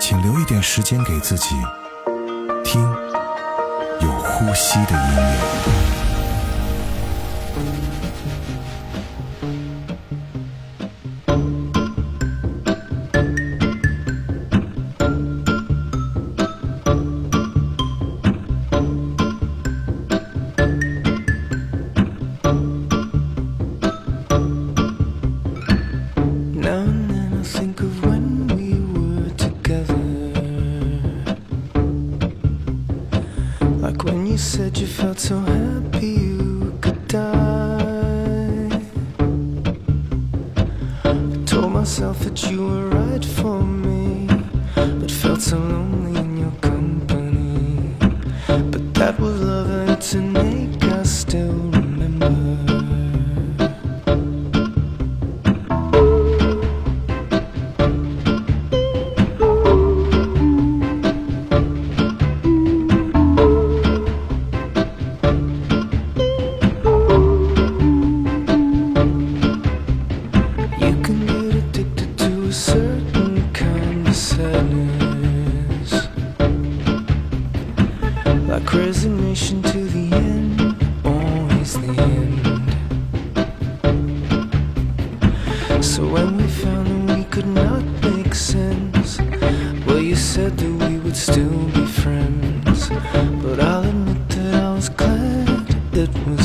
请留一点时间给自己，听有呼吸的音乐。said you felt so happy you could die. I told myself that you were.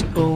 是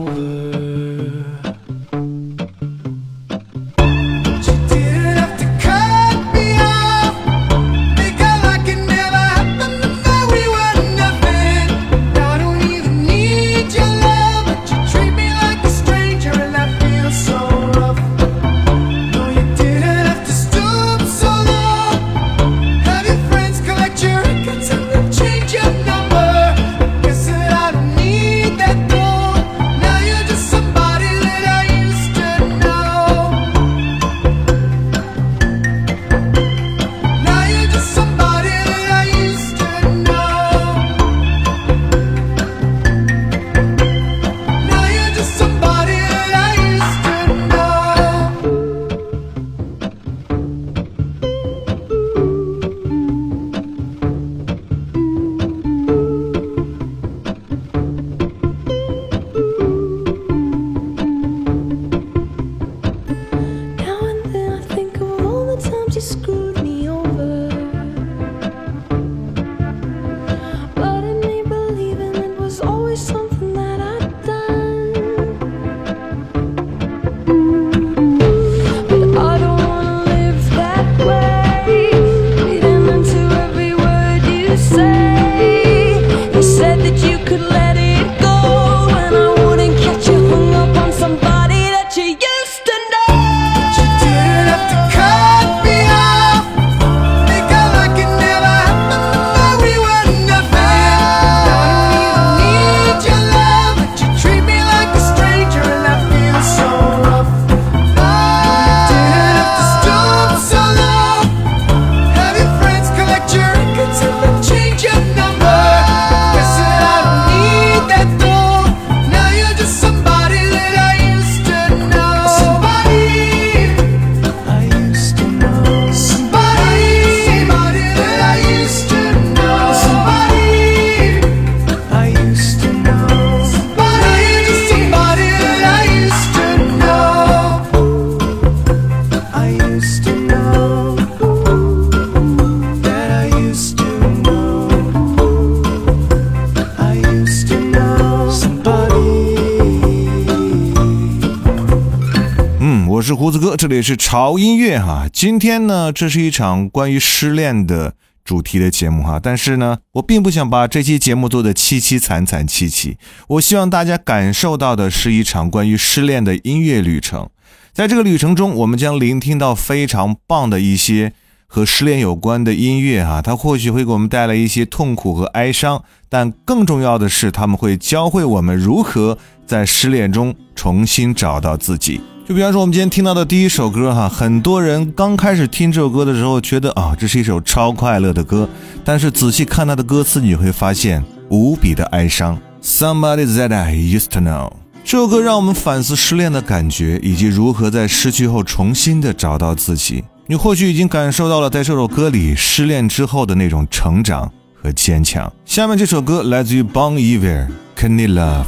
里是潮音乐哈。今天呢，这是一场关于失恋的主题的节目哈。但是呢，我并不想把这期节目做的凄凄惨惨戚戚。我希望大家感受到的是一场关于失恋的音乐旅程。在这个旅程中，我们将聆听到非常棒的一些和失恋有关的音乐哈，它或许会给我们带来一些痛苦和哀伤，但更重要的是，他们会教会我们如何在失恋中重新找到自己。就比方说，我们今天听到的第一首歌哈，很多人刚开始听这首歌的时候，觉得啊，这是一首超快乐的歌，但是仔细看它的歌词，你会发现无比的哀伤。Somebody that I used to know，这首歌让我们反思失恋的感觉，以及如何在失去后重新的找到自己。你或许已经感受到了，在这首歌里失恋之后的那种成长和坚强。下面这首歌来自于 Bon Iver，Can You Love。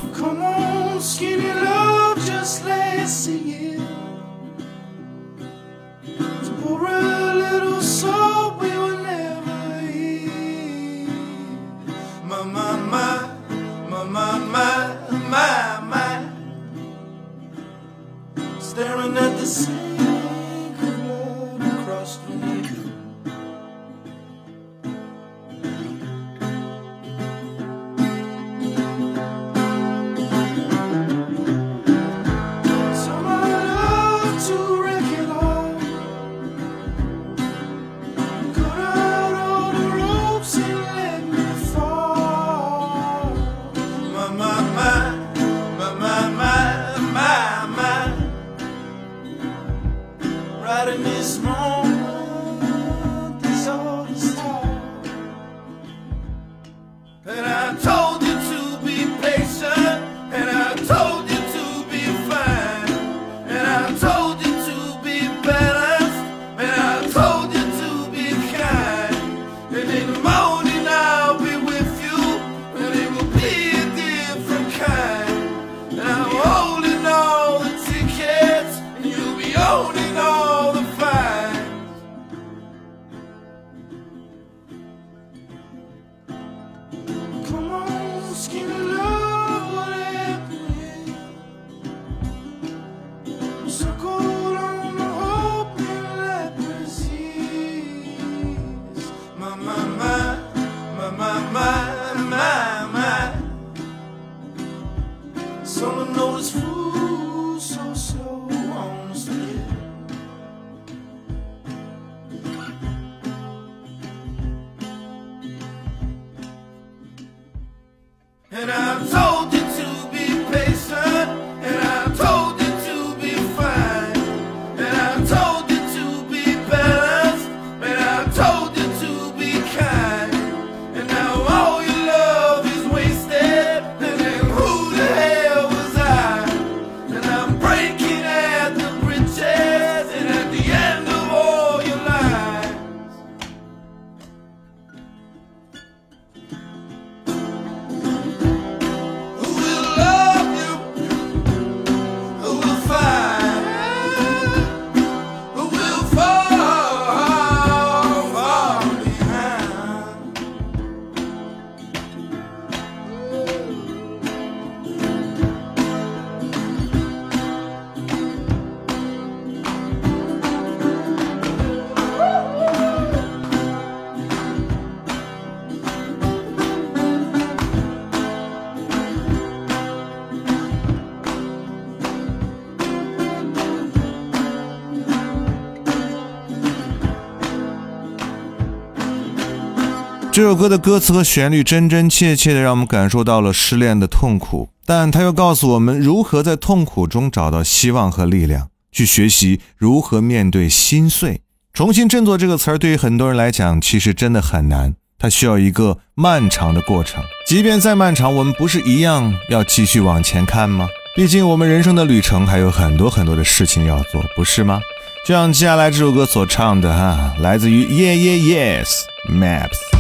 my mind, staring at the sea. I'm so 这首歌的歌词和旋律真真切切的让我们感受到了失恋的痛苦，但它又告诉我们如何在痛苦中找到希望和力量，去学习如何面对心碎。重新振作这个词儿对于很多人来讲其实真的很难，它需要一个漫长的过程。即便再漫长，我们不是一样要继续往前看吗？毕竟我们人生的旅程还有很多很多的事情要做，不是吗？就像接下来这首歌所唱的哈，来自于 Yeah Yeah Yes Maps。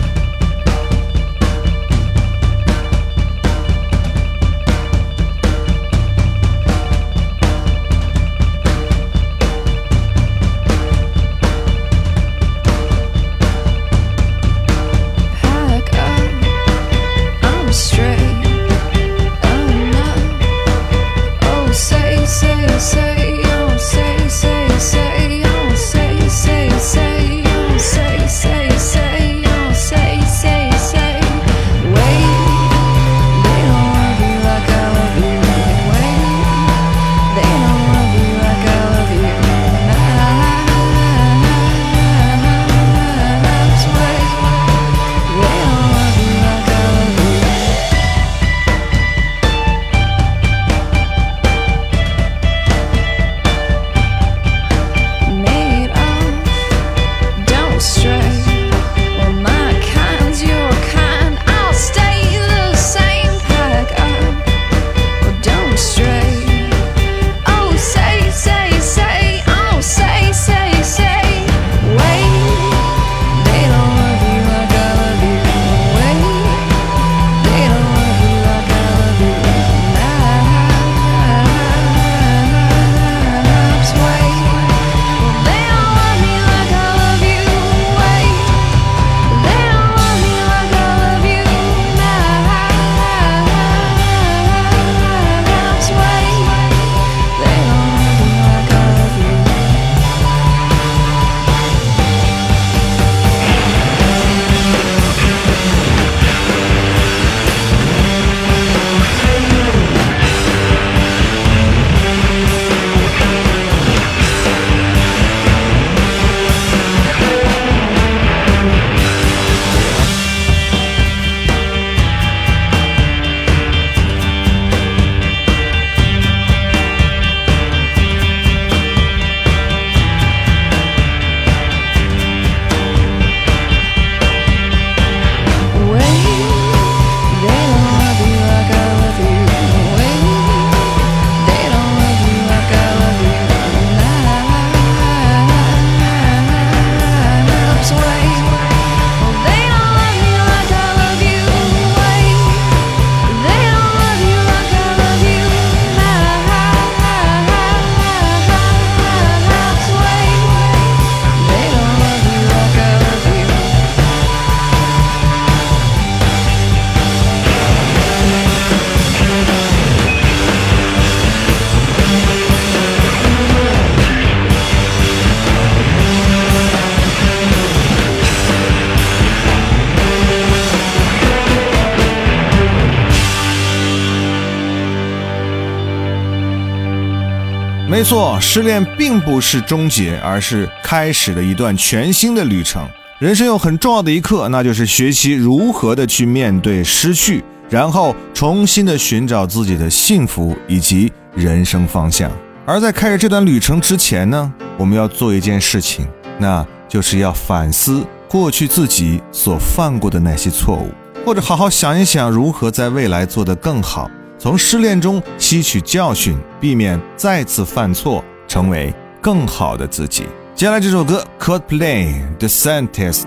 没错，失恋并不是终结，而是开始的一段全新的旅程。人生有很重要的一课，那就是学习如何的去面对失去，然后重新的寻找自己的幸福以及人生方向。而在开始这段旅程之前呢，我们要做一件事情，那就是要反思过去自己所犯过的那些错误，或者好好想一想如何在未来做得更好。从失恋中吸取教训，避免再次犯错，成为更好的自己。接下来这首歌，Coldplay The Scientist。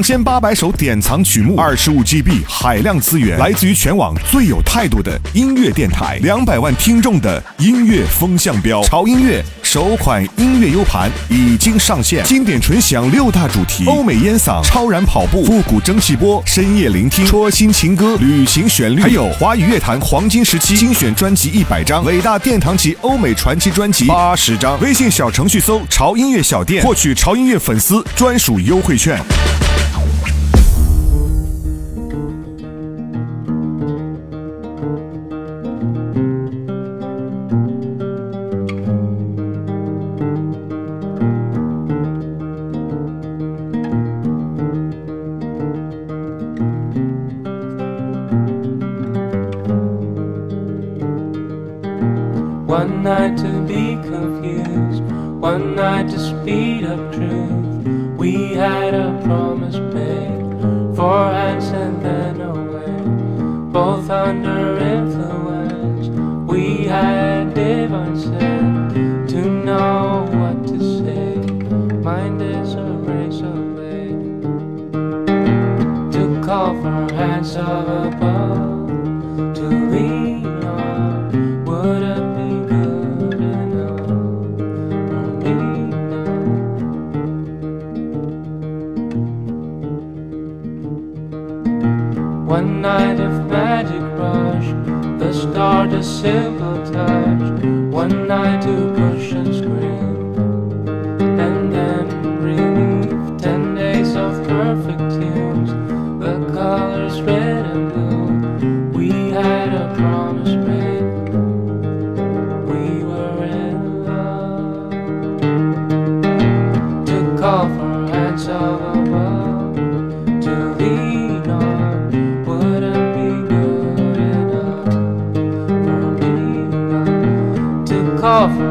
两千八百首典藏曲目，二十五 GB 海量资源，来自于全网最有态度的音乐电台，两百万听众的音乐风向标。潮音乐首款音乐 U 盘已经上线，经典纯享六大主题：欧美烟嗓、超燃跑步、复古蒸汽波、深夜聆听、戳心情歌、旅行旋律，还有华语乐坛黄金时期精选专辑一百张，伟大殿堂级欧美传奇专辑八十张。微信小程序搜“潮音乐小店”，获取潮音乐粉丝专属优惠券。Night to speed up truth. We had a promise made, four hands and then away. Both under influence, we had divine sense to know what to say. Mind is a razor blade to call for hands of above night of magic rush, the start a simple touch. One night to Oh.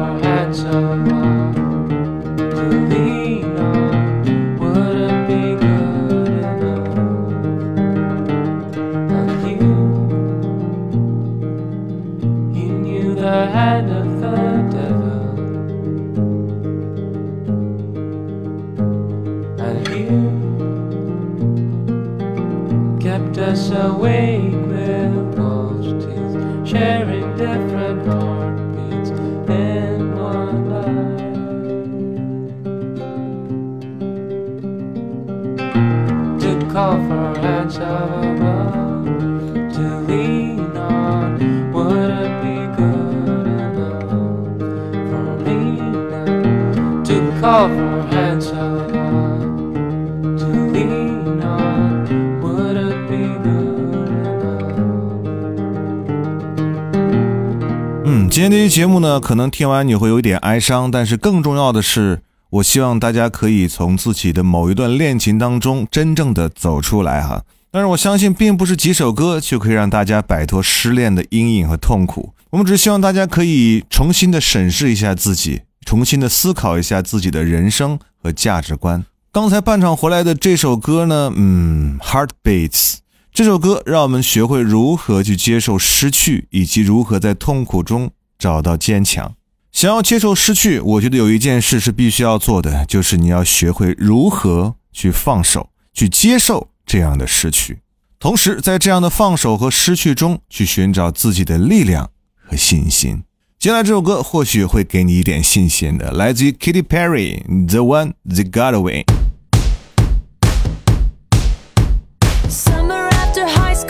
嗯，今天这期节目呢，可能听完你会有点哀伤，但是更重要的是，我希望大家可以从自己的某一段恋情当中真正的走出来哈。但是我相信，并不是几首歌就可以让大家摆脱失恋的阴影和痛苦。我们只是希望大家可以重新的审视一下自己，重新的思考一下自己的人生和价值观。刚才半场回来的这首歌呢，嗯，Heartbeats。这首歌让我们学会如何去接受失去，以及如何在痛苦中找到坚强。想要接受失去，我觉得有一件事是必须要做的，就是你要学会如何去放手，去接受这样的失去，同时在这样的放手和失去中去寻找自己的力量和信心。接下来这首歌或许会给你一点信心的，来自于 Katy Perry，《The One That Got Away》。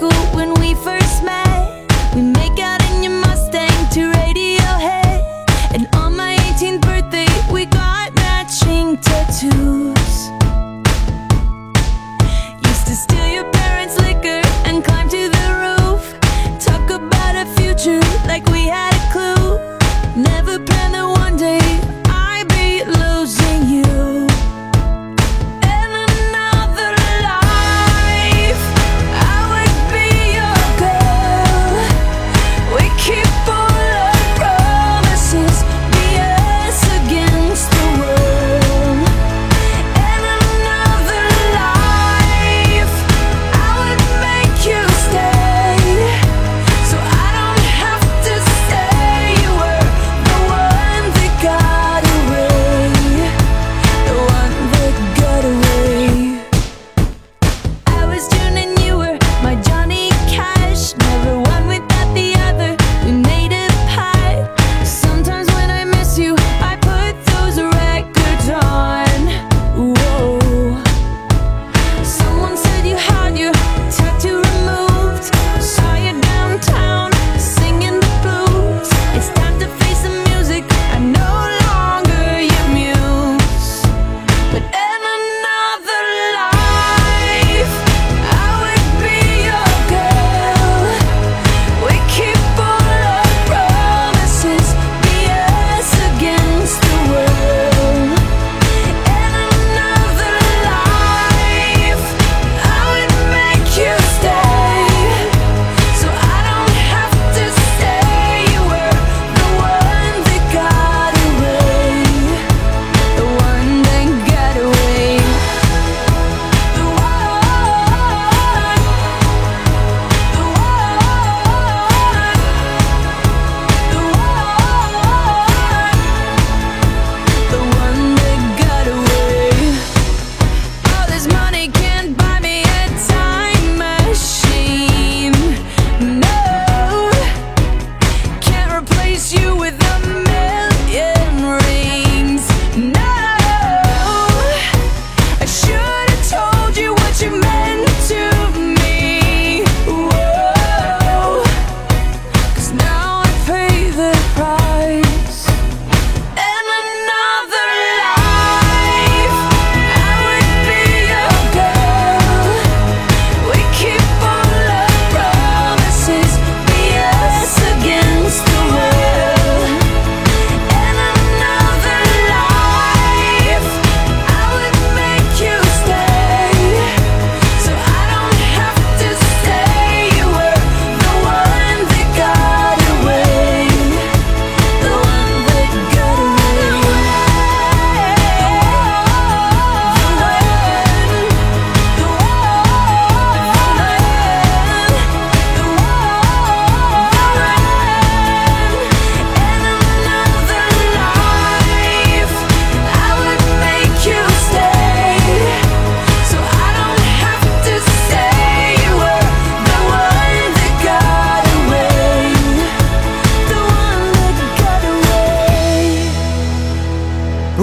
school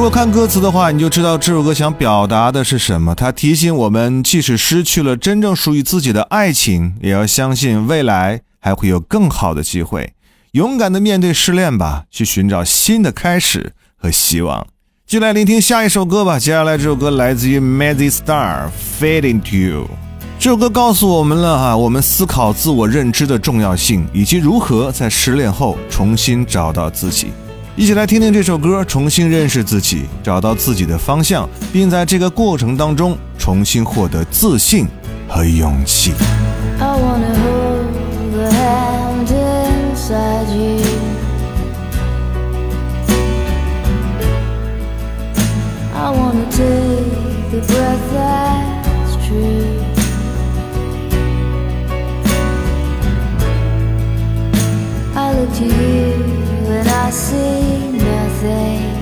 果看歌词的话，你就知道这首歌想表达的是什么。它提醒我们，即使失去了真正属于自己的爱情，也要相信未来还会有更好的机会。勇敢的面对失恋吧，去寻找新的开始和希望。进来聆听下一首歌吧。接下来这首歌来自于 Mazzy Star，《Fade Into You》。这首歌告诉我们了哈，我们思考自我认知的重要性，以及如何在失恋后重新找到自己。一起来听听这首歌，重新认识自己，找到自己的方向，并在这个过程当中重新获得自信和勇气。I look to you and I see day.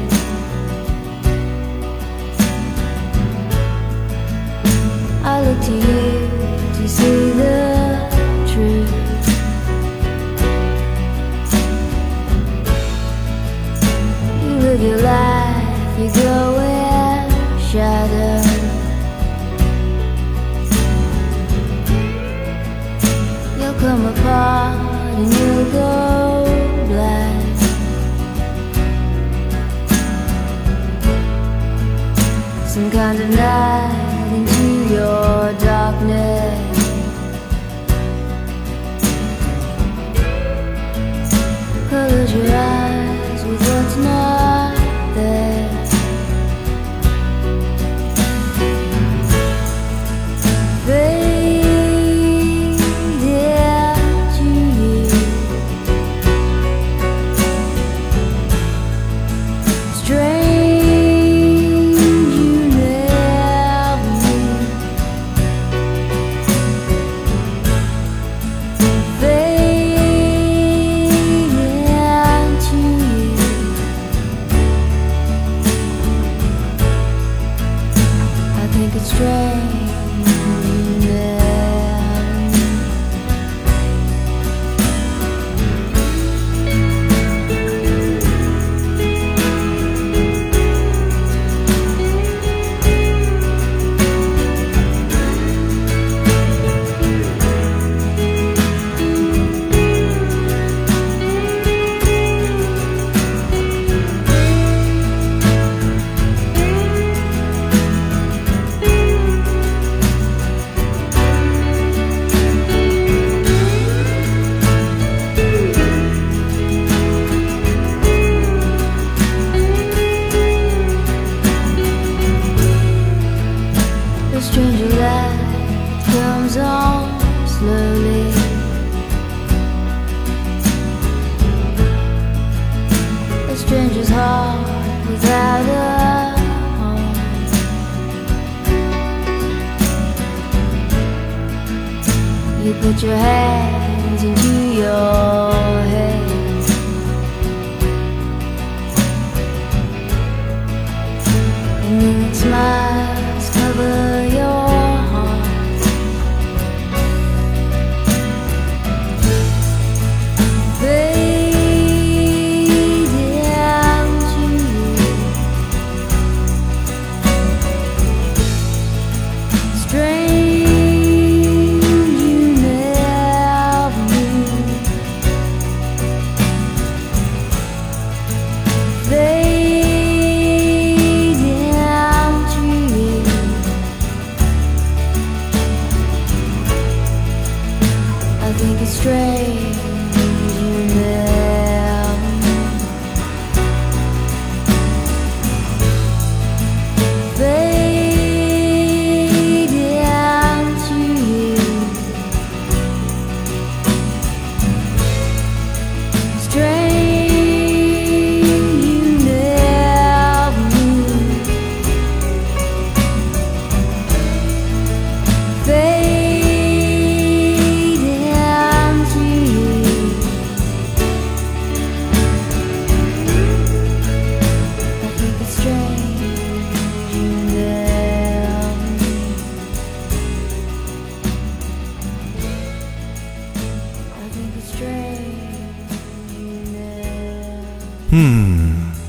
Put your hands into your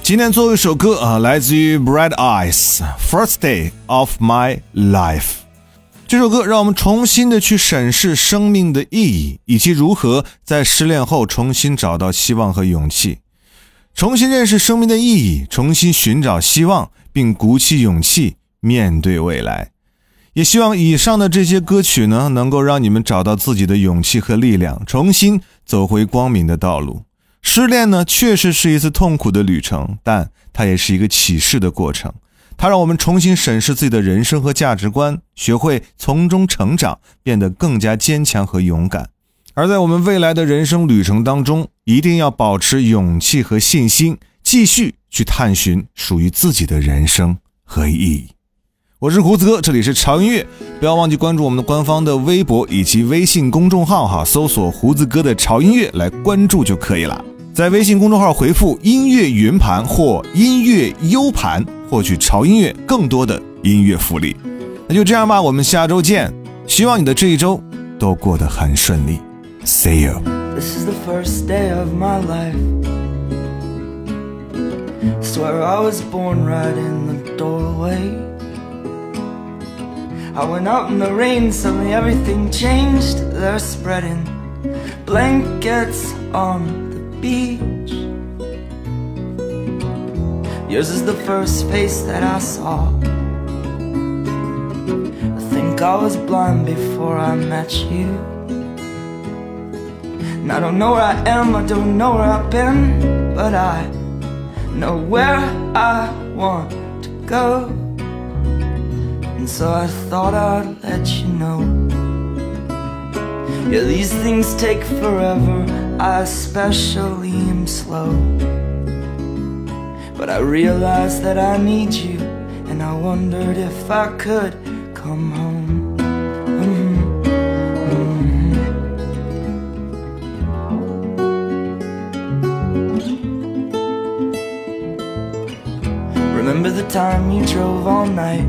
今天最后一首歌啊，来自于 Bright Eyes，《First Day of My Life》。这首歌让我们重新的去审视生命的意义，以及如何在失恋后重新找到希望和勇气，重新认识生命的意义，重新寻找希望，并鼓起勇气面对未来。也希望以上的这些歌曲呢，能够让你们找到自己的勇气和力量，重新走回光明的道路。失恋呢，确实是一次痛苦的旅程，但它也是一个启示的过程。它让我们重新审视自己的人生和价值观，学会从中成长，变得更加坚强和勇敢。而在我们未来的人生旅程当中，一定要保持勇气和信心，继续去探寻属于自己的人生和意义。我是胡子哥，这里是潮音乐，不要忘记关注我们的官方的微博以及微信公众号哈，搜索“胡子哥的潮音乐”来关注就可以了。在微信公众号回复“音乐云盘”或“音乐 U 盘”，获取潮音乐更多的音乐福利。那就这样吧，我们下周见。希望你的这一周都过得很顺利。See you。This is the first day of my life. Swear I was born right in the doorway. I went out in the rain, suddenly everything changed. They're spreading blankets on the beach. Yours is the first face that I saw. I think I was blind before I met you. And I don't know where I am, I don't know where I've been, but I know where I want to go. And so I thought I'd let you know. Yeah, these things take forever, I especially am slow. But I realized that I need you, and I wondered if I could come home. Mhm, mhm. Remember the time you drove all night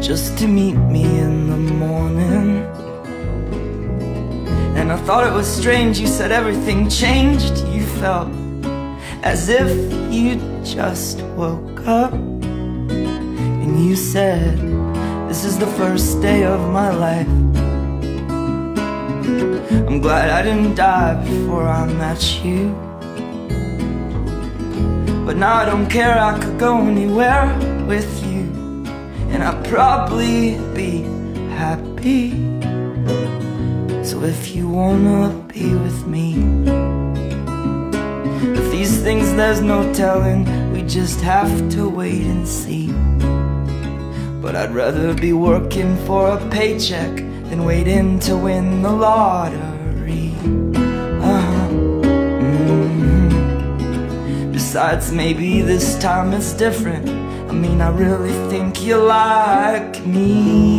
just to meet me in the morning? Thought it was strange, you said everything changed. You felt as if you just woke up. And you said, This is the first day of my life. I'm glad I didn't die before I met you. But now I don't care, I could go anywhere with you. And I'd probably be happy. If you wanna be with me, if these things there's no telling, we just have to wait and see. But I'd rather be working for a paycheck than waiting to win the lottery. Uh-huh. Mhm. Besides, maybe this time it's different. I mean, I really think you like me.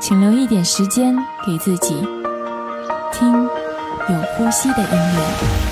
请留一点时间给自己，听有呼吸的音乐。